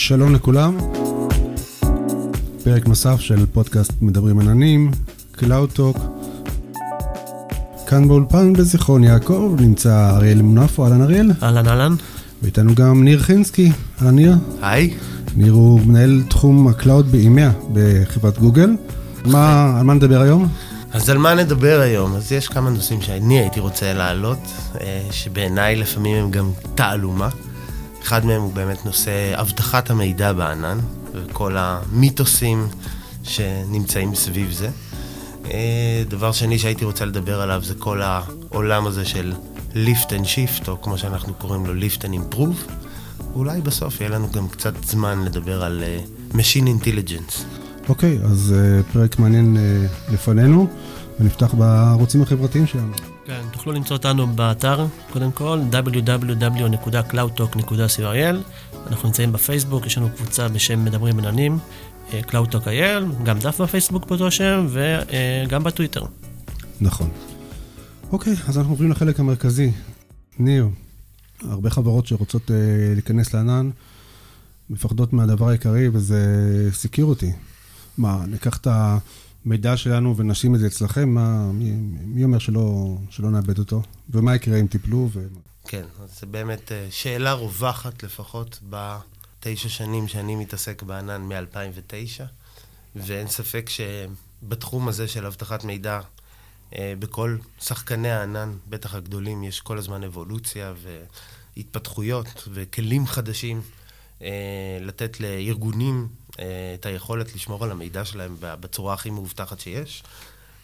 שלום לכולם, פרק נוסף של פודקאסט מדברים עננים, Cloud Talk. כאן באולפן בזיכרון יעקב נמצא אריאל מונפו, אהלן אריאל. אהלן אהלן. ואיתנו גם ניר חינסקי, אהלן ניר. היי. ניר הוא מנהל תחום ה cloud ב EMEA בחברת גוגל. מה, על מה נדבר היום? אז על מה נדבר היום? אז יש כמה נושאים שאני הייתי רוצה להעלות, אה, שבעיניי לפעמים הם גם תעלומה. אחד מהם הוא באמת נושא אבטחת המידע בענן, וכל המיתוסים שנמצאים סביב זה. אה, דבר שני שהייתי רוצה לדבר עליו זה כל העולם הזה של lift and shift, או כמו שאנחנו קוראים לו lift and improve. אולי בסוף יהיה לנו גם קצת זמן לדבר על uh, Machine Intelligence. אוקיי, okay, אז uh, פרק מעניין uh, לפנינו, ונפתח בערוצים החברתיים שלנו. תוכלו למצוא אותנו באתר, קודם כל, www.cloudtalk.co.il. אנחנו נמצאים בפייסבוק, יש לנו קבוצה בשם מדברים עננים, CloudTalk.il, גם דף בפייסבוק באותו שם, וגם בטוויטר. נכון. אוקיי, אז אנחנו עוברים לחלק המרכזי. ניר, הרבה חברות שרוצות uh, להיכנס לענן, מפחדות מהדבר העיקרי, וזה סקיורטי. מה, ניקח את המידע שלנו ונשים את זה אצלכם? מה, מי, מי אומר שלא, שלא נאבד אותו? ומה יקרה אם תיפלו? ו... כן, אז זו באמת uh, שאלה רווחת לפחות בתשע שנים שאני מתעסק בענן מ-2009, ואין ספק שבתחום הזה של אבטחת מידע, אה, בכל שחקני הענן, בטח הגדולים, יש כל הזמן אבולוציה והתפתחויות וכלים חדשים אה, לתת לארגונים אה, את היכולת לשמור על המידע שלהם בצורה הכי מאובטחת שיש.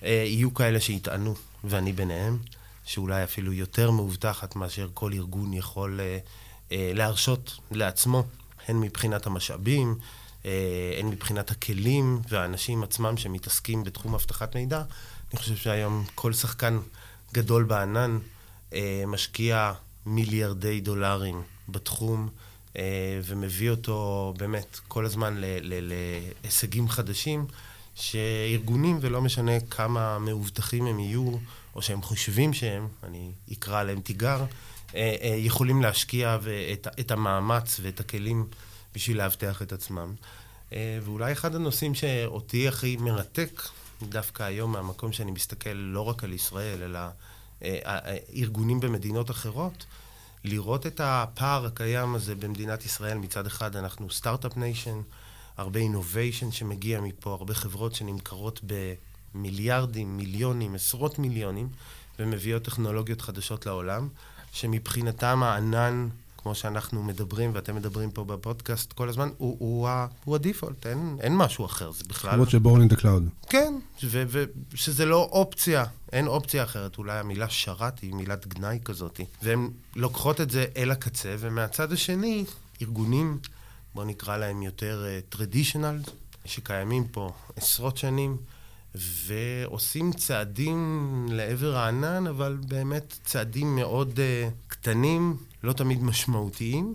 יהיו כאלה שיטענו, ואני ביניהם, שאולי אפילו יותר מאובטחת מאשר כל ארגון יכול להרשות לעצמו, הן מבחינת המשאבים, הן מבחינת הכלים והאנשים עצמם שמתעסקים בתחום אבטחת מידע. אני חושב שהיום כל שחקן גדול בענן אה, משקיע מיליארדי דולרים בתחום אה, ומביא אותו באמת כל הזמן להישגים חדשים, שארגונים, ולא משנה כמה מאובטחים הם יהיו, או שהם חושבים שהם, אני אקרא להם תיגר, אה, אה, יכולים להשקיע את, המאמץ ואת הכלים בשביל לאבטח את עצמם. אה, ואולי אחד הנושאים שאותי הכי מרתק דווקא היום מהמקום שאני מסתכל לא רק על ישראל, אלא אה, אה, אה, ארגונים במדינות אחרות, לראות את הפער הקיים הזה במדינת ישראל. מצד אחד אנחנו startup nation, הרבה innovation שמגיע מפה, הרבה חברות שנמכרות במיליארדים, מיליונים, עשרות מיליונים, ומביאות טכנולוגיות חדשות לעולם, שמבחינתם הענן כמו שאנחנו מדברים, ואתם מדברים פה בפודקאסט כל הזמן, הוא, הוא, הוא, הוא ה default, אין, אין משהו אחר, זה בכלל... חברות ש born in cloud. כן, ושזה לא אופציה, אין אופציה אחרת. אולי המילה שרת היא מילת גנאי כזאת. והן לוקחות את זה אל הקצה, ומהצד השני, ארגונים, בואו נקרא להם יותר טרדישיונל, uh, שקיימים פה עשרות שנים, ועושים צעדים לעבר הענן, אבל באמת צעדים מאוד uh, קטנים, לא תמיד משמעותיים.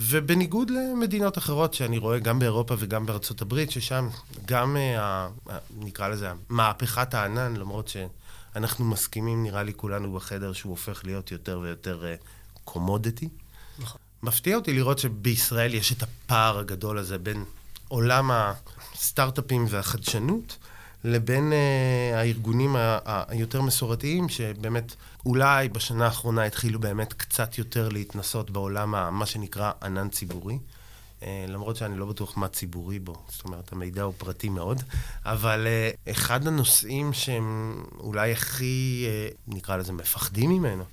ובניגוד למדינות אחרות שאני רואה גם באירופה וגם בארצות הברית, ששם גם, uh, נקרא לזה, מהפכת הענן, למרות שאנחנו מסכימים, נראה לי כולנו בחדר, שהוא הופך להיות יותר ויותר קומודיטי. Uh, נכון. מפתיע אותי לראות שבישראל יש את הפער הגדול הזה בין עולם הסטארט-אפים והחדשנות, לבין uh, הארגונים היותר מסורתיים, שבאמת אולי בשנה האחרונה התחילו באמת קצת יותר להתנסות בעולם, מה שנקרא ענן ציבורי. Uh, למרות שאני לא בטוח מה ציבורי בו, זאת אומרת, המידע הוא פרטי מאוד, אבל uh, אחד הנושאים שהם אולי הכי, uh, נקרא לזה, מפחדים ממנו,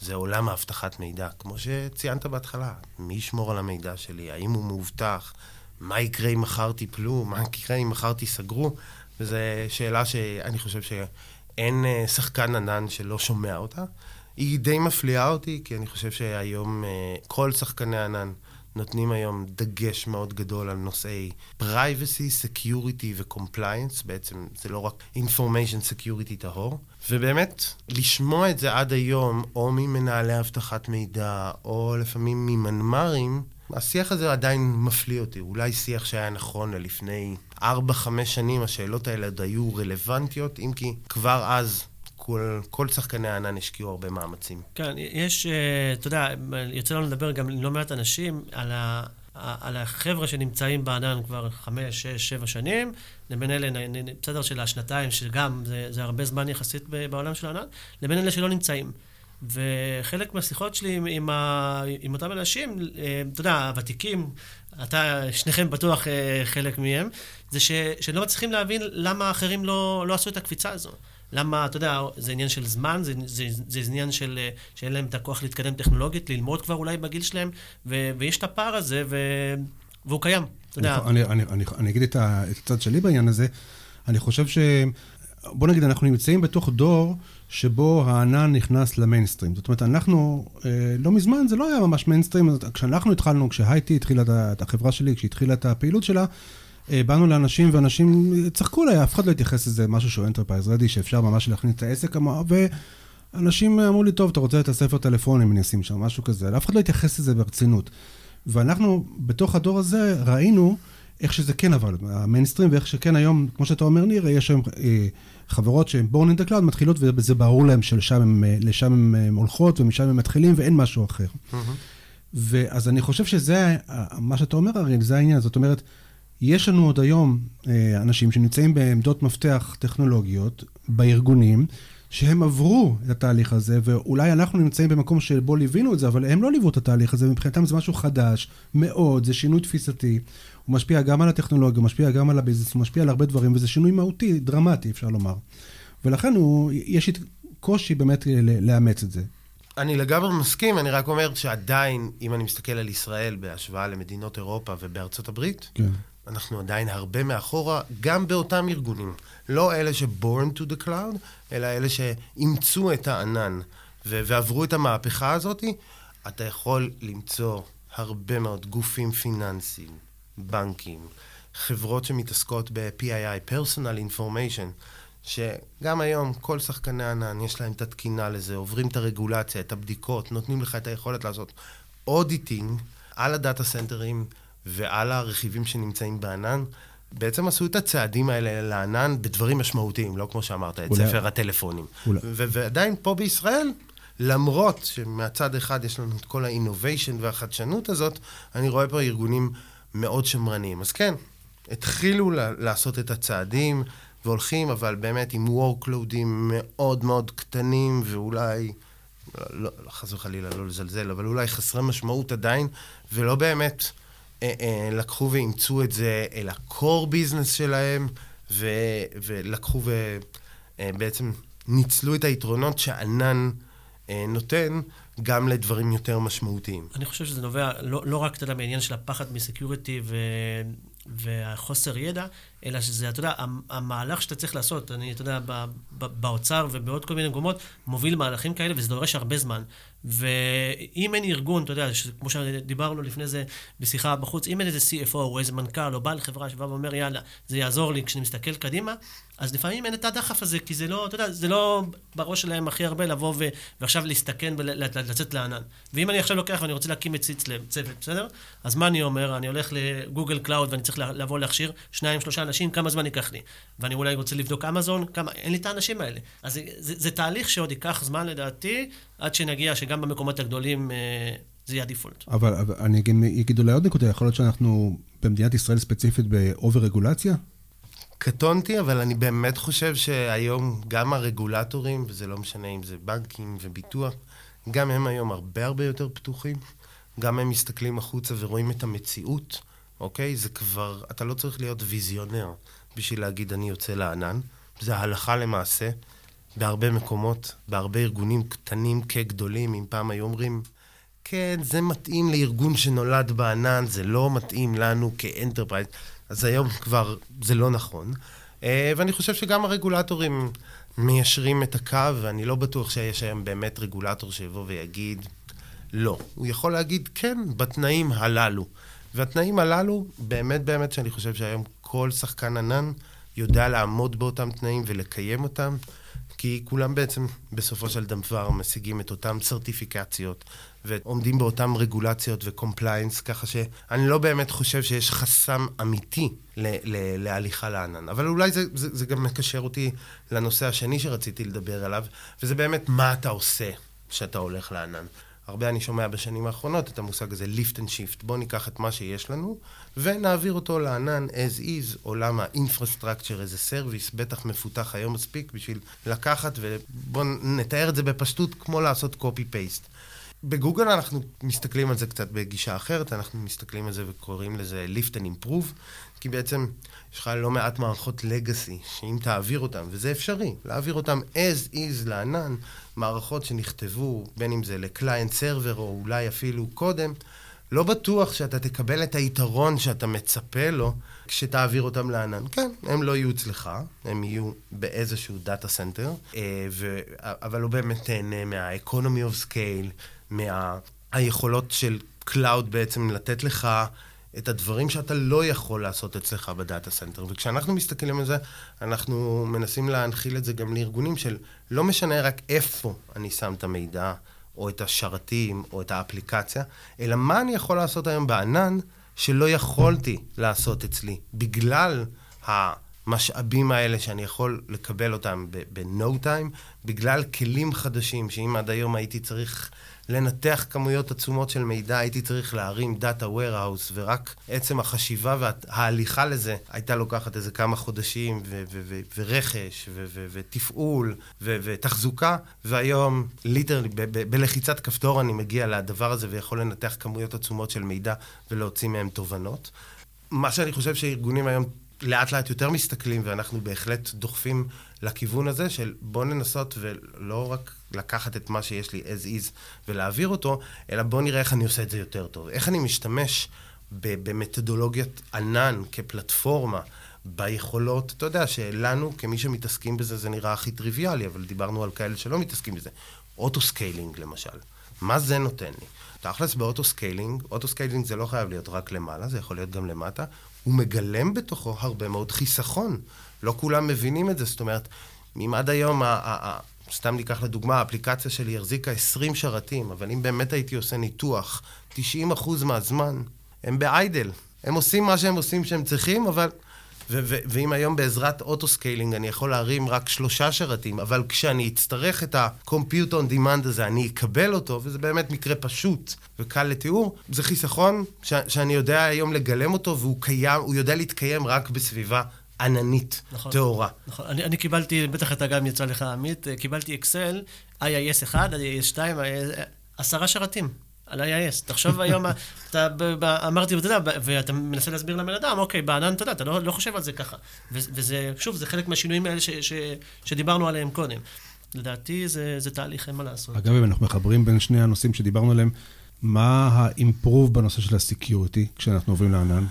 זה עולם האבטחת מידע. כמו שציינת בהתחלה, מי ישמור על המידע שלי? האם הוא מאובטח? מה יקרה אם מחר תיפלו? מה יקרה אם מחר תיסגרו? וזו שאלה שאני חושב שאין אה, שחקן ענן שלא שומע אותה. היא די מפליאה אותי, כי אני חושב שהיום אה, כל שחקני ענן נותנים היום דגש מאוד גדול על נושאי privacy, security ו-compliance, בעצם זה לא רק information security טהור. ובאמת, לשמוע את זה עד היום, או ממנהלי אבטחת מידע, או לפעמים ממנמ"רים, השיח הזה עדיין מפליא אותי. אולי שיח שהיה נכון ללפני 4-5 שנים, השאלות האלה עוד היו רלוונטיות, אם כי כבר אז כל, כל שחקני הענן השקיעו הרבה מאמצים. כן, יש, אה, אתה יודע, יוצא לנו לדבר גם עם לא מעט אנשים על, ה, על החבר'ה שנמצאים בענן כבר חמש, שש, שבע שנים, לבין אלה, בסדר של השנתיים, שגם זה, זה הרבה זמן יחסית בעולם של הענן, לבין אלה שלא נמצאים. וחלק מהשיחות שלי עם, עם, ה, עם אותם אנשים, אה, אתה יודע, הוותיקים, אתה, שניכם בטוח אה, חלק מהם, זה ש, שלא מצליחים להבין למה האחרים לא, לא עשו את הקפיצה הזו. למה, אתה יודע, זה עניין של זמן, זה, זה, זה עניין של אה, שאין להם את הכוח להתקדם טכנולוגית, ללמוד כבר אולי בגיל שלהם, ו, ויש את הפער הזה, ו, והוא קיים, אתה יודע. אני, אני, אני, אני אגיד את, ה, את הצד שלי בעניין הזה. אני חושב ש... בוא נגיד, אנחנו נמצאים בתוך דור שבו הענן נכנס למיינסטרים. זאת אומרת, אנחנו, אה, לא מזמן זה לא היה ממש מיינסטרים, כשאנחנו התחלנו, כשהייטי התחילה את החברה שלי, כשהתחילה את הפעילות שלה, אה, באנו לאנשים ואנשים צחקו עליי, אף אחד לא התייחס לזה משהו שהוא enterprise ready, שאפשר ממש להכניס את העסק, ואנשים אמרו לי, טוב, אתה רוצה את הספר טלפונים, אני אשים שם, משהו כזה, אף אחד לא התייחס לזה ברצינות. ואנחנו, בתוך הדור הזה, ראינו איך שזה כן עבר, המיינסטרים, ואיך שכן היום, כמו שאתה אומר, ניר, יש היום אה, חברות שהן born in the cloud מתחילות, וזה ברור להם שלשם הן אה, הולכות, ומשם הם מתחילים, ואין משהו אחר. Mm-hmm. ואז אני חושב שזה, מה שאתה אומר, אריאל, זה העניין. זאת אומרת, יש לנו עוד היום אה, אנשים שנמצאים בעמדות מפתח טכנולוגיות בארגונים, שהם עברו את התהליך הזה, ואולי אנחנו נמצאים במקום שבו ליווינו את זה, אבל הם לא ליוו את התהליך הזה, מבחינתם זה משהו חדש מאוד, זה שינוי תפיסתי. הוא משפיע גם על הטכנולוגיה, הוא משפיע גם על הביזנס, הוא משפיע על הרבה דברים, וזה שינוי מהותי, דרמטי, אפשר לומר. ולכן הוא, יש קושי באמת לאמץ את זה. אני לגמרי מסכים, אני רק אומר שעדיין, אם אני מסתכל על ישראל בהשוואה למדינות אירופה ובארצות הברית, כן. אנחנו עדיין הרבה מאחורה, גם באותם ארגונים. לא אלה ש-born to the cloud, אלא אלה שאימצו את הענן ועברו את המהפכה הזאת. אתה יכול למצוא הרבה מאוד גופים פיננסיים, בנקים, חברות שמתעסקות ב-PII, Personal Information, שגם היום כל שחקני ענן, יש להם את התקינה לזה, עוברים את הרגולציה, את הבדיקות, נותנים לך את היכולת לעשות auditing על ה data center ים ועל הרכיבים שנמצאים בענן. בעצם עשו את הצעדים האלה לענן בדברים משמעותיים, לא כמו שאמרת, את אולי... ספר הטלפונים. אולי... ועדיין פה בישראל, למרות שמהצד אחד יש לנו את כל ה innovation והחדשנות הזאת, אני רואה פה ארגונים מאוד שמרניים. אז כן, התחילו לעשות את הצעדים והולכים, אבל באמת עם workloadים מאוד מאוד קטנים, ואולי, לא, לא, חס וחלילה לא לזלזל, אבל אולי חסרי משמעות עדיין, ולא באמת אה, אה, לקחו ואימצו את זה אל ה-core business שלהם, ו, ולקחו ובעצם אה, ניצלו את היתרונות שענן אה, נותן. גם לדברים יותר משמעותיים. אני חושב שזה נובע לא, לא רק, אתה יודע, מעניין של הפחד מסקיוריטי ו... והחוסר ידע, אלא שזה, אתה יודע, המהלך שאתה צריך לעשות, אני, אתה יודע, באוצר ובעוד כל מיני מקומות, מוביל מהלכים כאלה, וזה דורש הרבה זמן. ואם אין ארגון, אתה יודע, כמו שדיברנו לפני זה בשיחה בחוץ, אם אין איזה CFO או איזה מנכ"ל או בעל חברה שבא ואומר, יאללה, זה יעזור לי כשאני מסתכל קדימה, אז לפעמים אין את הדחף הזה, כי זה לא, אתה יודע, זה לא בראש שלהם הכי הרבה לבוא ו- ועכשיו להסתכן ולצאת לענן. ואם אני עכשיו לוקח ואני רוצה להקים את צוות, בסדר? אז מה אני אומר? אני הולך ל Google Cloud ואני צריך לבוא להכשיר שניים, שלושה אנשים, כמה זמן ייקח לי? ואני אולי רוצה לבדוק אמזון, כמה, אין לי את האנשים האלה. אז זה, זה, זה תהליך שעוד ייקח זמן לדעתי, עד שנגיע שגם במקומות הגדולים אה, זה יהיה ה default. אבל, אבל אני אגיד אולי עוד נקודה, יכול להיות שאנחנו במדינת ישראל ספציפית ב over רגולציה? קטונתי, אבל אני באמת חושב שהיום גם הרגולטורים, וזה לא משנה אם זה בנקים וביטוח, גם הם היום הרבה הרבה יותר פתוחים. גם הם מסתכלים החוצה ורואים את המציאות, אוקיי? זה כבר, אתה לא צריך להיות ויזיונר בשביל להגיד אני יוצא לענן. זה הלכה למעשה. בהרבה מקומות, בהרבה ארגונים קטנים כגדולים, אם פעם היו אומרים, כן, זה מתאים לארגון שנולד בענן, זה לא מתאים לנו כאנטרפרייז. אז היום כבר זה לא נכון. אה, ואני חושב שגם הרגולטורים מיישרים את הקו, ואני לא בטוח שיש היום באמת רגולטור שיבוא ויגיד לא. הוא יכול להגיד כן, בתנאים הללו. והתנאים הללו, באמת באמת שאני חושב שהיום כל שחקן ענן יודע לעמוד באותם תנאים ולקיים אותם, כי כולם בעצם בסופו של דבר משיגים את אותן certifications ועומדים באותן רגולציות ו compliance, ככה שאני לא באמת חושב שיש חסם אמיתי ל- ל- להליכה לענן. אבל אולי זה, זה, זה גם מקשר אותי לנושא השני שרציתי לדבר עליו, וזה באמת מה אתה עושה כשאתה הולך לענן. הרבה אני שומע בשנים האחרונות את המושג הזה lift and shift. בואו ניקח את מה שיש לנו ונעביר אותו לענן as is, עולם ה-infrastructure as a service, בטח מפותח היום מספיק בשביל לקחת ובואו נתאר את זה בפשטות כמו לעשות copy-paste. בגוגל אנחנו מסתכלים על זה קצת בגישה אחרת, אנחנו מסתכלים על זה וקוראים לזה lift and improve, כי בעצם יש לך לא מעט מערכות legacy, שאם תעביר אותן, וזה אפשרי, להעביר אותן as is לענן, מערכות שנכתבו, בין אם זה ל client server או אולי אפילו קודם, לא בטוח שאתה תקבל את היתרון שאתה מצפה לו כשתעביר אותם לענן. כן, הם לא יהיו אצלך, הם יהיו באיזשהו data center. אבל הוא באמת נהנה מה-economy of scale, מהיכולות של Cloud בעצם לתת לך את הדברים שאתה לא יכול לעשות אצלך ב data center. וכשאנחנו מסתכלים על זה, אנחנו מנסים להנחיל את זה גם לארגונים של לא משנה רק איפה אני שם את המידע, או את השרתים, או את האפליקציה, אלא מה אני יכול לעשות היום בענן שלא יכולתי לעשות אצלי, בגלל המשאבים האלה שאני יכול לקבל אותם ב-no time, בגלל כלים חדשים, שאם עד היום הייתי צריך לנתח כמויות עצומות של מידע, הייתי צריך להרים data warehouse, ורק עצם החשיבה וההליכה לזה הייתה לוקחת איזה כמה חודשים, ורכש, ותפעול, ותחזוקה, והיום, literally, בלחיצת כפתור אני מגיע לדבר הזה ויכול לנתח כמויות עצומות של מידע ולהוציא מהם תובנות. מה שאני חושב שארגונים היום לאט לאט יותר מסתכלים, ואנחנו בהחלט דוחפים לכיוון הזה של בוא ננסות ולא רק לקחת את מה שיש לי as is ולהעביר אותו, אלא בוא נראה איך אני עושה את זה יותר טוב. איך אני משתמש במתודולוגיית ענן כפלטפורמה, ביכולות, אתה יודע שלנו, כמי שמתעסקים בזה, זה נראה הכי טריוויאלי, אבל דיברנו על כאלה שלא מתעסקים בזה. auto-scaling למשל. מה זה נותן לי? תכלס ב auto-scaling, auto-scaling זה לא חייב להיות רק למעלה, זה יכול להיות גם למטה. הוא מגלם בתוכו הרבה מאוד חיסכון. לא כולם מבינים את זה, זאת אומרת, אם עד היום, ה- ה- ה- סתם ניקח לדוגמה, האפליקציה שלי החזיקה 20 שרתים, אבל אם באמת הייתי עושה ניתוח, 90% מהזמן הם ב idle. הם עושים מה שהם עושים שהם צריכים, אבל... ו- ו- ואם היום בעזרת auto-scaling אני יכול להרים רק שלושה שרתים, אבל כשאני אצטרך את ה-compute on demand הזה, אני אקבל אותו, וזה באמת מקרה פשוט וקל לתיאור, זה חיסכון ש- שאני יודע היום לגלם אותו, והוא קיים, הוא יודע להתקיים רק בסביבה עננית, נכון, טהורה. נכון. אני, אני קיבלתי, בטח אתה גם יצא לך, עמית, קיבלתי אקסל, IIS 1, IIS 2, עשרה שרתים. על IIS. תחשוב היום, אתה, ב, ב, אמרתי, אתה יודע, ואתה מנסה להסביר לבן אדם, אוקיי, בענן, אתה יודע, אתה לא, לא חושב על זה ככה. ו, וזה, שוב, זה חלק מהשינויים האלה ש, ש, שדיברנו עליהם קודם. לדעתי זה, זה תהליך, אין מה לעשות. אגב, אם אנחנו מחברים בין שני הנושאים שדיברנו עליהם, מה האימפרוב בנושא של הסקיוריטי כשאנחנו עוברים לענן?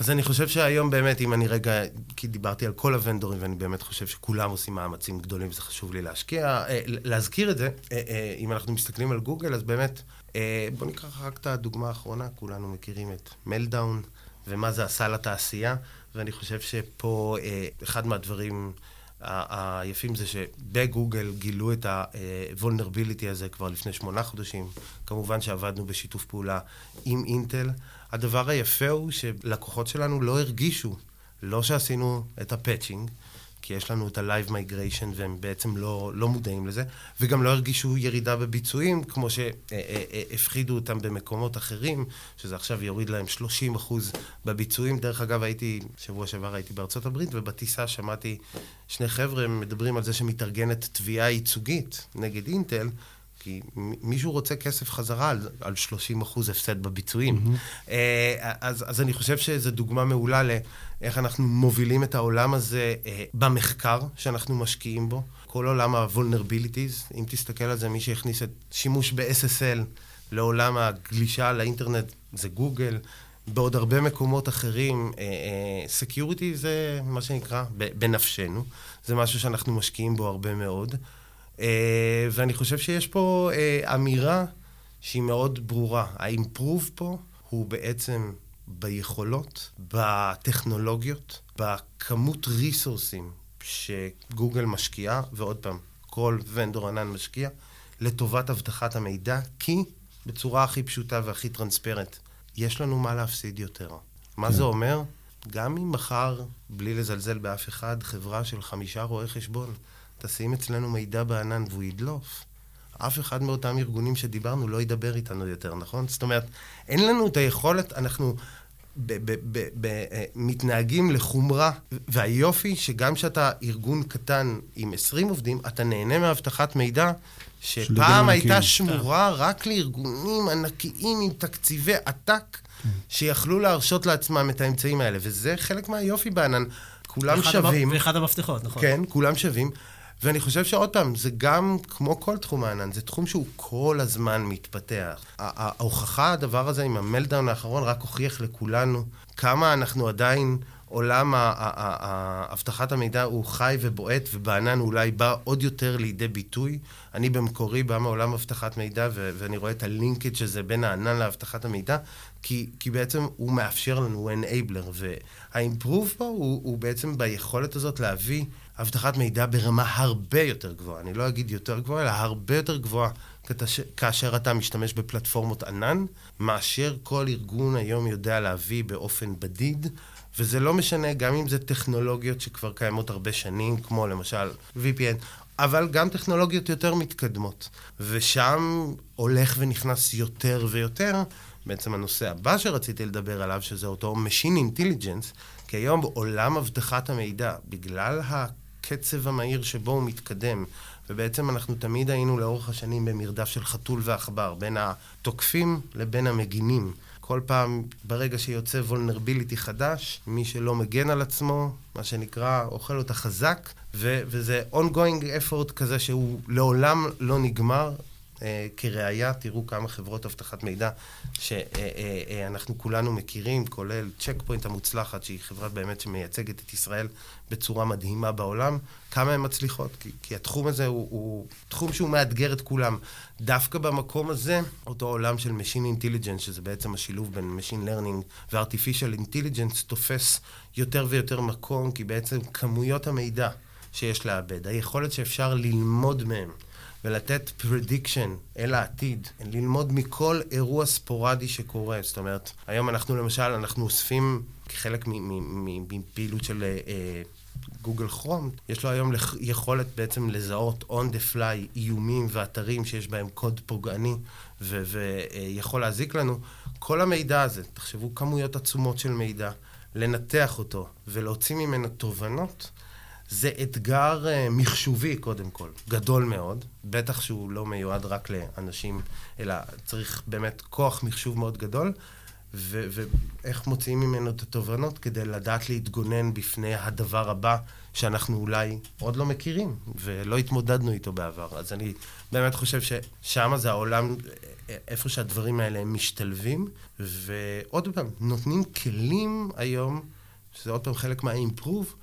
אז אני חושב שהיום באמת, אם אני רגע, כי דיברתי על כל הוונדורים, ואני באמת חושב שכולם עושים מאמצים גדולים, וזה חשוב לי להשקיע, אה, להזכיר את זה, אה, אה, אם אנחנו מסתכלים על גוגל, אז באמת, אה, בואו ניקח רק את הדוגמה האחרונה, כולנו מכירים את מלדאון, ומה זה עשה לתעשייה, ואני חושב שפה אה, אחד מהדברים... היפים זה שבגוגל גילו את ה-vulnerability הזה כבר לפני שמונה חודשים. כמובן שעבדנו בשיתוף פעולה עם אינטל. הדבר היפה הוא שלקוחות שלנו לא הרגישו, לא שעשינו את הפאצ'ינג, כי יש לנו את ה-Live Migration והם בעצם לא, לא מודעים לזה, וגם לא הרגישו ירידה בביצועים, כמו שהפחידו אותם במקומות אחרים, שזה עכשיו יוריד להם 30 אחוז בביצועים. דרך אגב, הייתי, שבוע שעבר הייתי בארצות הברית, ובטיסה שמעתי שני חבר'ה מדברים על זה שמתארגנת תביעה ייצוגית נגד אינטל, כי מישהו רוצה כסף חזרה על, על 30 אחוז הפסד בביצועים. Mm-hmm. אז, אז אני חושב שזו דוגמה מעולה לאיך אנחנו מובילים את העולם הזה אה, במחקר שאנחנו משקיעים בו. כל עולם ה-vulnerabilities, אם תסתכל על זה, מי שהכניס את שימוש ב-SSL לעולם הגלישה לאינטרנט זה גוגל. בעוד הרבה מקומות אחרים, security uh, זה מה שנקרא בנפשנו. זה משהו שאנחנו משקיעים בו הרבה מאוד. Uh, ואני חושב שיש פה uh, אמירה שהיא מאוד ברורה. האימפרוב פה הוא בעצם ביכולות, בטכנולוגיות, בכמות ריסורסים שגוגל משקיעה, ועוד פעם, כל ונדור ענן משקיע, לטובת אבטחת המידע, כי בצורה הכי פשוטה והכי טרנספרנט, יש לנו מה להפסיד יותר. מה כן. זה אומר? גם אם מחר, בלי לזלזל באף אחד, חברה של חמישה רואי חשבון תשים אצלנו מידע בענן והוא ידלוף, אף אחד מאותם ארגונים שדיברנו לא ידבר איתנו יותר, נכון? זאת אומרת, אין לנו את היכולת, אנחנו ב- ב- ב- ב- אה, מתנהגים לחומרה, והיופי שגם כשאתה ארגון קטן עם 20 עובדים, אתה נהנה מאבטחת מידע שפעם הייתה. שמורה רק לארגונים ענקיים עם תקציבי עתק, שיכלו להרשות לעצמם את האמצעים האלה, וזה חלק מהיופי בענן. כולם שווים. ואחד המפתחות, נכון. כן, כולם שווים. ואני חושב שעוד פעם, זה גם, כמו כל תחום הענן, זה תחום שהוא כל הזמן מתפתח. ההוכחה, הדבר הזה עם המלדאון האחרון, רק הוכיח לכולנו כמה אנחנו עדיין, עולם אבטחת המידע הוא חי ובועט, ובענן אולי בא עוד יותר לידי ביטוי. אני במקורי בא מעולם אבטחת מידע, ואני רואה את הלינקג' הזה בין הענן לאבטחת המידע, כי, כי בעצם הוא מאפשר לנו, הוא enabler, והאימפרוב פה הוא, הוא בעצם ביכולת הזאת להביא אבטחת מידע ברמה הרבה יותר גבוהה. אני לא אגיד יותר גבוהה, אלא הרבה יותר גבוהה כתש... כאשר אתה משתמש בפלטפורמות ענן, מאשר כל ארגון היום יודע להביא באופן בדיד. וזה לא משנה גם אם זה טכנולוגיות שכבר קיימות הרבה שנים, כמו למשל VPN, אבל גם טכנולוגיות יותר מתקדמות. ושם הולך ונכנס יותר ויותר, בעצם הנושא הבא שרציתי לדבר עליו, שזה אותו Machine Intelligence, כי היום בעולם אבטחת המידע, בגלל הקצב המהיר שבו הוא מתקדם, ובעצם אנחנו תמיד היינו לאורך השנים במרדף של חתול ועכבר, בין התוקפים לבין המגינים. כל פעם, ברגע שיוצא וולנרביליטי חדש, מי שלא מגן על עצמו, מה שנקרא, אוכל אותה חזק, ו- וזה ongoing effort כזה שהוא לעולם לא נגמר. אה, כראיה, תראו כמה חברות אבטחת מידע שאנחנו כולנו מכירים, כולל צ'ק פוינט המוצלחת, שהיא חברה באמת שמייצגת את ישראל בצורה מדהימה בעולם, כמה הן מצליחות, כי, כי התחום הזה הוא, הוא תחום שהוא מאתגר את כולם. דווקא במקום הזה, אותו עולם של Machine Intelligence, שזה בעצם השילוב בין Machine Learning ו-Artificial Intelligence, תופס יותר ויותר מקום, כי בעצם כמויות המידע שיש לעבד, היכולת שאפשר ללמוד מהם, ולתת prediction אל העתיד, ללמוד מכל אירוע ספורדי שקורה. זאת אומרת, היום אנחנו למשל, אנחנו אוספים כחלק מפעילות של אה, גוגל כרום, יש לו היום יכולת בעצם לזהות on the fly איומים ואתרים שיש בהם קוד פוגעני ויכול להזיק לנו. כל המידע הזה, תחשבו כמויות עצומות של מידע, לנתח אותו ולהוציא ממנו תובנות. זה אתגר uh, מחשובי, קודם כל, גדול מאוד. בטח שהוא לא מיועד רק לאנשים, אלא צריך באמת כוח מחשוב מאוד גדול. ואיך מוציאים ממנו את התובנות כדי לדעת להתגונן בפני הדבר הבא שאנחנו אולי עוד לא מכירים ולא התמודדנו איתו בעבר. אז אני באמת חושב ששם זה העולם, איפה שהדברים האלה הם משתלבים, ועוד פעם, נותנים כלים היום, שזה עוד פעם חלק מהאימפרוב,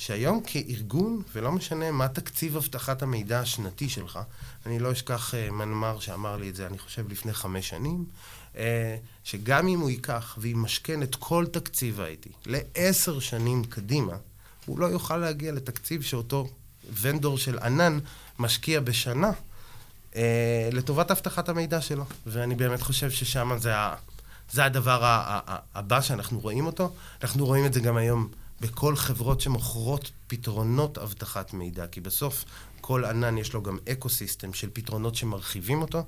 שהיום כארגון, ולא משנה מה תקציב אבטחת המידע השנתי שלך, אני לא אשכח uh, מנמ"ר שאמר לי את זה, אני חושב, לפני חמש שנים, uh, שגם אם הוא ייקח וימשכן את כל תקציב ה-IT לעשר שנים קדימה, הוא לא יוכל להגיע לתקציב שאותו ונדור של ענן משקיע בשנה uh, לטובת אבטחת המידע שלו. ואני באמת חושב ששם זה, ה- זה הדבר הבא שאנחנו רואים אותו. אנחנו רואים את זה גם היום בכל חברות שמוכרות פתרונות אבטחת מידע, כי בסוף כל ענן יש לו גם אקו-סיסטם של פתרונות שמרחיבים אותו.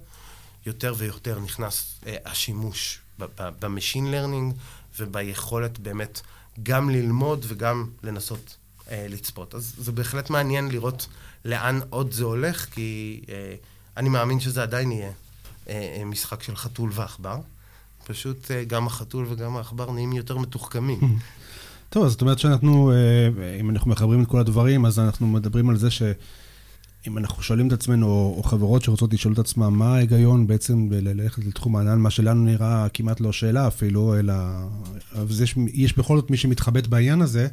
יותר ויותר נכנס אה, השימוש ב machine learning וביכולת באמת גם ללמוד וגם לנסות אה, לצפות. אז זה בהחלט מעניין לראות לאן עוד זה הולך, כי אה, אני מאמין שזה עדיין יהיה אה, אה, משחק של חתול ועכבר. פשוט אה, גם החתול וגם העכבר נהיים יותר מתוחכמים. טוב, זאת אומרת שאנחנו, אה, אם אנחנו מחברים את כל הדברים, אז אנחנו מדברים על זה שאם אנחנו שואלים את עצמנו, או, או חברות שרוצות לשאול את עצמם, מה ההיגיון בעצם ללכת לתחום הענן, מה שלנו נראה כמעט לא שאלה אפילו, אלא... אז יש, יש בכל זאת מי שמתחבט בעניין הזה,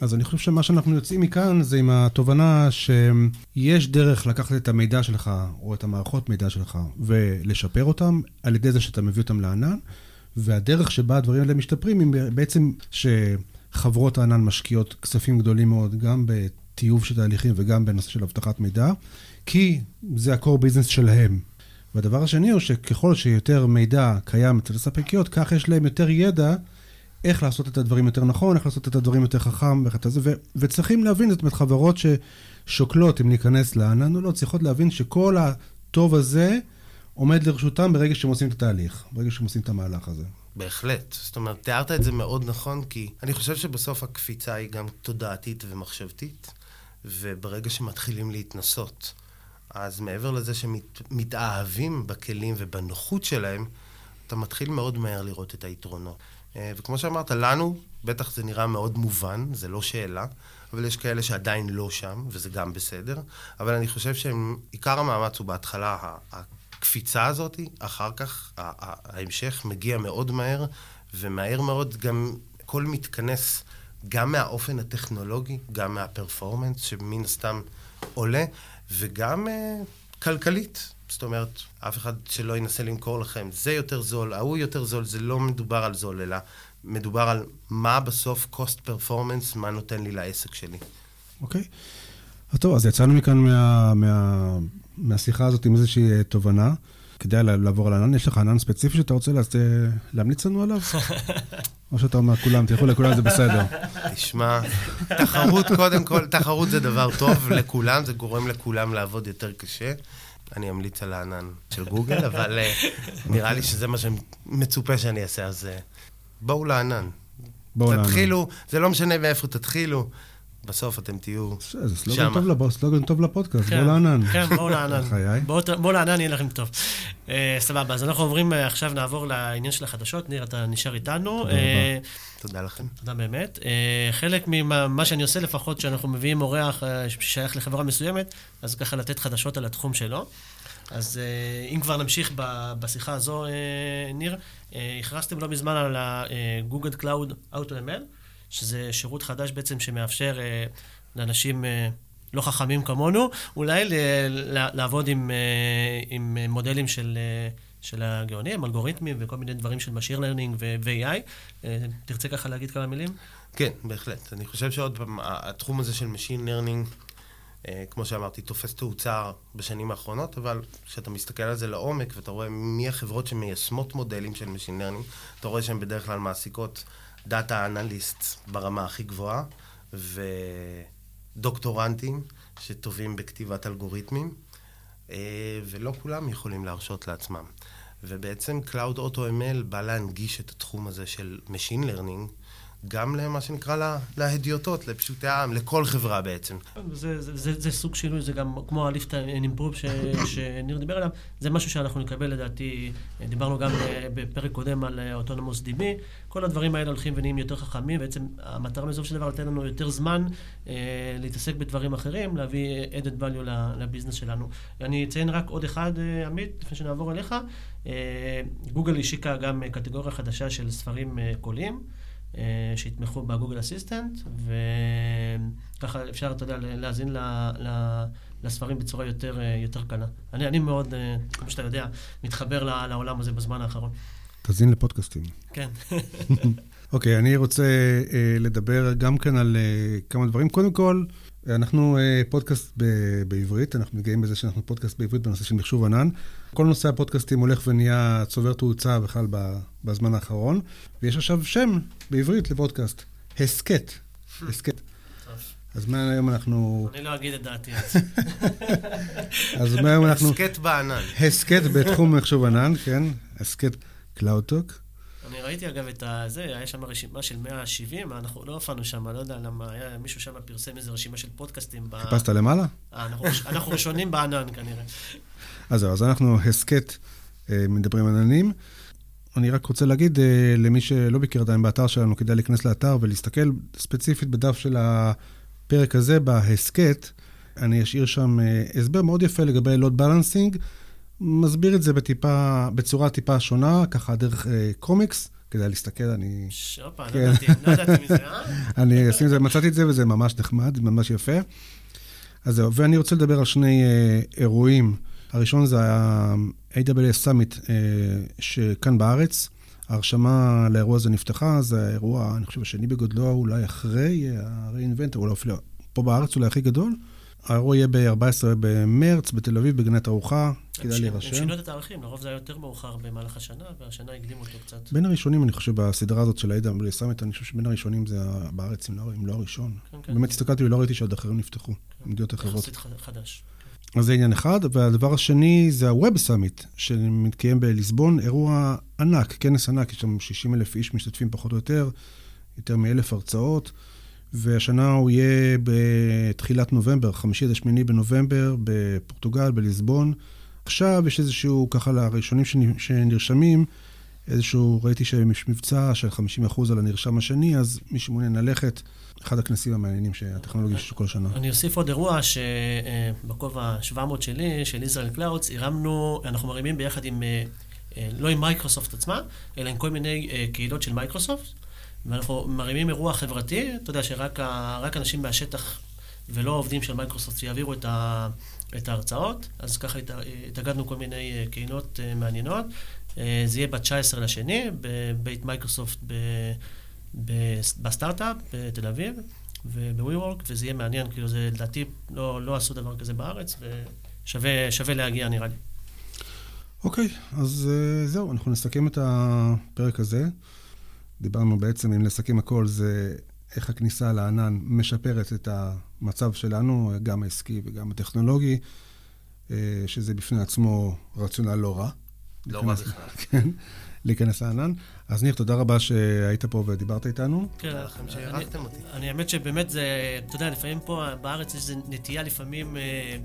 אז אני חושב שמה שאנחנו יוצאים מכאן זה עם התובנה שיש דרך לקחת את המידע שלך, או את המערכות מידע שלך, ולשפר אותם על ידי זה שאתה מביא אותם לענן, והדרך שבה הדברים האלה משתפרים היא בעצם ש... חברות הענן משקיעות כספים גדולים מאוד, גם בטיוב של תהליכים וגם בנושא של אבטחת מידע, כי זה ה-core business שלהם. והדבר השני הוא שככל שיותר מידע קיים אצל הספקיות, כך יש להם יותר ידע איך לעשות את הדברים יותר נכון, איך לעשות את הדברים יותר חכם, ואיך את זה, ו- וצריכים להבין, זאת אומרת, חברות ששוקלות אם להיכנס לענן או לא, צריכות להבין שכל הטוב הזה עומד לרשותם ברגע שהם עושים את התהליך, ברגע שהם עושים את המהלך הזה. בהחלט. זאת אומרת, תיארת את זה מאוד נכון, כי אני חושב שבסוף הקפיצה היא גם תודעתית ומחשבתית, וברגע שמתחילים להתנסות, אז מעבר לזה שמתאהבים בכלים ובנוחות שלהם, אתה מתחיל מאוד מהר לראות את היתרונות. אה, וכמו שאמרת, לנו, בטח זה נראה מאוד מובן, זה לא שאלה, אבל יש כאלה שעדיין לא שם, וזה גם בסדר. אבל אני חושב שעיקר המאמץ הוא בהתחלה הקפיצה הזאת, אחר כך ההמשך מגיע מאוד מהר, ומהר מאוד גם הכל מתכנס גם מהאופן הטכנולוגי, גם מהפרפורמנס, שמן הסתם עולה, וגם uh, כלכלית. זאת אומרת, אף אחד שלא ינסה למכור לכם, זה יותר זול, ההוא יותר זול, זה לא מדובר על זול, אלא מדובר על מה בסוף cost performance, מה נותן לי לעסק שלי. אוקיי. Okay. טוב, אז יצאנו מכאן מה, מה, מהשיחה הזאת עם איזושהי אה, תובנה. כדאי לעבור על ענן, יש לך ענן ספציפי שאתה רוצה להמליץ לנו עליו? או שאתה אומר, כולם, תלכו לכולם, זה בסדר. תשמע, תחרות, קודם כל, תחרות זה דבר טוב לכולם, זה גורם לכולם לעבוד יותר קשה. אני אמליץ על הענן של גוגל, אבל אה, נראה לי שזה מה שמצופה שאני אעשה, אז אה, בואו לענן. בואו לענן. תתחילו, זה לא משנה מאיפה תתחילו. בסוף אתם תהיו שם. זה סלוגן טוב לפודקאסט, בואו לענן. כן, בואו לענן. בואו לענן, יהיה לכם טוב. אה, סבבה, אז אנחנו עוברים, אה, עכשיו נעבור לעניין של החדשות. ניר, אתה נשאר איתנו. אה, תודה לכם. תודה באמת. חלק ממה שאני עושה לפחות, שאנחנו מביאים אורח ששייך לחברה מסוימת, אז ככה לתת חדשות על התחום שלו. אז אם כבר נמשיך בשיחה הזו, ניר, הכרזתם לא מזמן על ה-Google Cloud Auto ML. שזה שירות חדש בעצם שמאפשר אה, לאנשים אה, לא חכמים כמונו, אולי ל- ל- לעבוד עם, אה, עם מודלים של... אה, של הגאונים, אלגוריתמים וכל מיני דברים של Machine Learning ו-AI. אה, תרצה ככה להגיד כמה מילים? כן, בהחלט. אני חושב שעוד פעם, התחום הזה של Machine Learning, אה, כמו שאמרתי, תופס תאוצה בשנים האחרונות, אבל כשאתה מסתכל על זה לעומק ואתה רואה מי החברות שמיישמות מודלים של Machine Learning, אתה רואה שהן בדרך כלל מעסיקות דאטה אנליסט ברמה הכי גבוהה, ודוקטורנטים שטובים בכתיבת אלגוריתמים, אה, ולא כולם יכולים להרשות לעצמם. ובעצם Cloud Auto ML בא להנגיש את התחום הזה של Machine Learning גם למה שנקרא לה, להדיוטות, לפשוטי העם, לכל חברה בעצם. זה, זה, זה, זה סוג שינוי, זה גם כמו and Improve שניר דיבר עליו, זה משהו שאנחנו נקבל לדעתי, דיברנו גם בפרק קודם על אוטונומוס DB, כל הדברים האלה הולכים ונהיים יותר חכמים, בעצם המטרה מזו של דבר לתת לנו יותר זמן אה, להתעסק בדברים אחרים, להביא added value לביזנס שלנו. אני אציין רק עוד אחד, אה, עמית, לפני שנעבור אליך, אה, גוגל השיקה גם קטגוריה חדשה של ספרים אה, קוליים. אה, שיתמכו בגוגל אסיסטנט, וככה אפשר, אתה יודע, להאזין ל, ל, לספרים בצורה יותר, אה, יותר קלה. אני, אני מאוד, אה, כמו שאתה יודע, מתחבר לעולם הזה בזמן האחרון. תאזין לפודקאסטים. כן. אוקיי, okay, אני רוצה uh, לדבר גם כאן על uh, כמה דברים. קודם כל, אנחנו uh, פודקאסט ב- בעברית, אנחנו מגיעים בזה שאנחנו פודקאסט בעברית בנושא של מחשוב ענן. כל נושא הפודקאסטים הולך ונהיה צובר תאוצה בכלל בזמן האחרון, ויש עכשיו שם בעברית לפודקאסט, הסכת. הסכת. אז מהיום אנחנו... אני לא אגיד את דעתי זה. אז מהיום אנחנו... הסכת בענן. הסכת בתחום מחשוב ענן, כן. הסכת CloudTalk. אני ראיתי אגב את הזה, היה שם רשימה של 170, אנחנו לא הופענו שם, לא יודע למה, היה מישהו שם פרסם איזו רשימה של פודקאסטים. חיפשת למעלה? אה, אנחנו ראשונים בענן כנראה. אז זהו, אז אנחנו הסכת אה, מדברים עננים. אני רק רוצה להגיד אה, למי שלא מכיר עדיין באתר שלנו, כדאי להיכנס לאתר ולהסתכל ספציפית בדף של הפרק הזה, בהסכת. אני אשאיר שם הסבר מאוד יפה לגבי לוד בלנסינג. מסביר את זה בטיפה, בצורה טיפה שונה, ככה דרך אה, קומיקס. כדאי להסתכל, אני... שופה, כן. לא ידעתי מזה, אה? אני אשים את זה, מצאתי את זה וזה ממש נחמד, ממש יפה. אז זהו, ואני רוצה לדבר על שני אה, אירועים. הראשון זה ה-AWS Summit אה, שכאן בארץ. ההרשמה לאירוע הזה נפתחה, זה האירוע, אני חושב, השני בגודלו, אולי אחרי ה-reinvent, אולי אפילו פה בארץ אולי הכי גדול. האירוע יהיה ב-14 במרץ בתל אביב, בגני תערוכה, כדאי הם להירשם. שינו את התאריכים, לרוב זה היה יותר מאוחר במהלך השנה, והשנה הקדימו אותו קצת. בין הראשונים, אני חושב, בסדרה הזאת של העדה בלי סאמט, אני חושב שבין הראשונים זה בארץ, אם לא, הראשון. כן, כן. באמת הסתכלתי ולא ראיתי שעוד אחרים נפתחו, במדינות אחרות. יחסית חדש. אז זה עניין אחד, והדבר השני זה ה-Web Summit, שמתקיים בליסבון, אירוע ענק, כנס ענק, יש שם 60 אלף איש משתתפים פחות או יותר, יותר מאלף הרצאות, והשנה הוא יהיה בתחילת נובמבר, חמישי עד השמיני בנובמבר, בפורטוגל, בליסבון. עכשיו יש איזשהו, ככה לראשונים שנ- שנרשמים, איזשהו, ראיתי שיש מבצע של 50% על הנרשם השני, אז מי שמעוניין ללכת, אחד הכנסים המעניינים שהטכנולוגיה יש כל שנה. אני אוסיף עוד אירוע שבכובע 700 שלי, של Israel Clouds, הרמנו, אנחנו מרימים ביחד עם, אה, אה, לא עם מייקרוסופט עצמה, אלא עם כל מיני אה, קהילות של מייקרוסופט, ואנחנו מרימים אירוע חברתי, אתה יודע שרק ה- אנשים מהשטח ולא עובדים של מייקרוסופט שיעבירו את, ה, את ההרצאות, אז ככה הת- התאגדנו כל מיני אה, קהילות אה, מעניינות. אה, זה יהיה ב-19 לשני, בבית מייקרוסופט ב, ב, בסטארט-אפ בתל אביב. וב-WeWork, וזה יהיה מעניין, כאילו זה לדעתי לא, לא עשו דבר כזה בארץ, ושווה שווה להגיע נראה לי. אוקיי, אז אה, זהו, אנחנו נסכם את הפרק הזה. דיברנו בעצם, אם נסכם הכל, זה איך הכניסה לענן משפרת את המצב שלנו, גם העסקי וגם הטכנולוגי, uh, שזה בפני עצמו רציונל לא רע. לא להיכנס- רע בכלל. כן, להיכנס לענן. אז ניר, תודה רבה שהיית פה ודיברת איתנו. כן, תודה לכם שאירחתם אני- אותי. אני האמת שבאמת זה, אתה יודע, לפעמים פה בארץ יש נטייה לפעמים אה,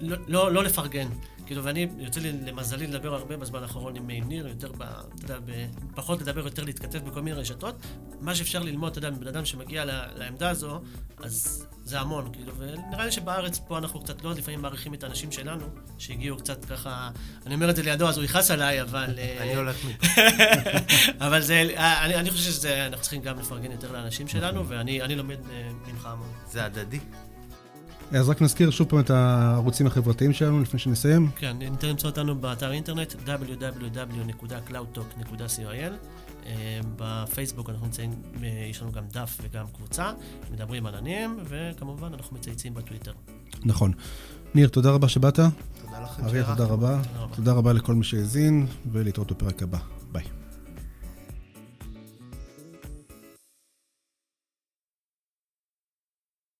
לא, לא, לא לפרגן. כאילו, ואני, יוצא לי למזלי לדבר הרבה בזמן האחרון עם ניר, יותר, ב, אתה יודע, ב, פחות לדבר, יותר להתכתב בכל מיני רשתות. מה שאפשר ללמוד, אתה יודע, מבן אדם שמגיע ל, לעמדה הזו, אז זה המון, כאילו, ונראה לי שבארץ פה אנחנו קצת לא לפעמים מעריכים את האנשים שלנו, שהגיעו קצת ככה, אני אומר את זה לידו, אז הוא יכעס עליי, אבל... אה, אני הולך מפה. אבל זה, אני, אני חושב שאנחנו צריכים גם לפרגן יותר לאנשים שלנו, ואני אני לומד אה, ממך המון. זה הדדי. אז רק נזכיר שוב פעם את הערוצים החברתיים שלנו לפני שנסיים. כן, ניתן למצוא אותנו באתר אינטרנט www.cloudtalk.co.il אה, בפייסבוק אנחנו נמצאים, אה, יש לנו גם דף וגם קבוצה, מדברים עננים, וכמובן אנחנו מצייצים בטוויטר. נכון. ניר, תודה רבה שבאת. תודה לכם אריה, תודה רבה. תודה רבה. תודה רבה לכל מי שהאזין, ולהתראות בפרק הבא.